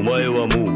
お前はもう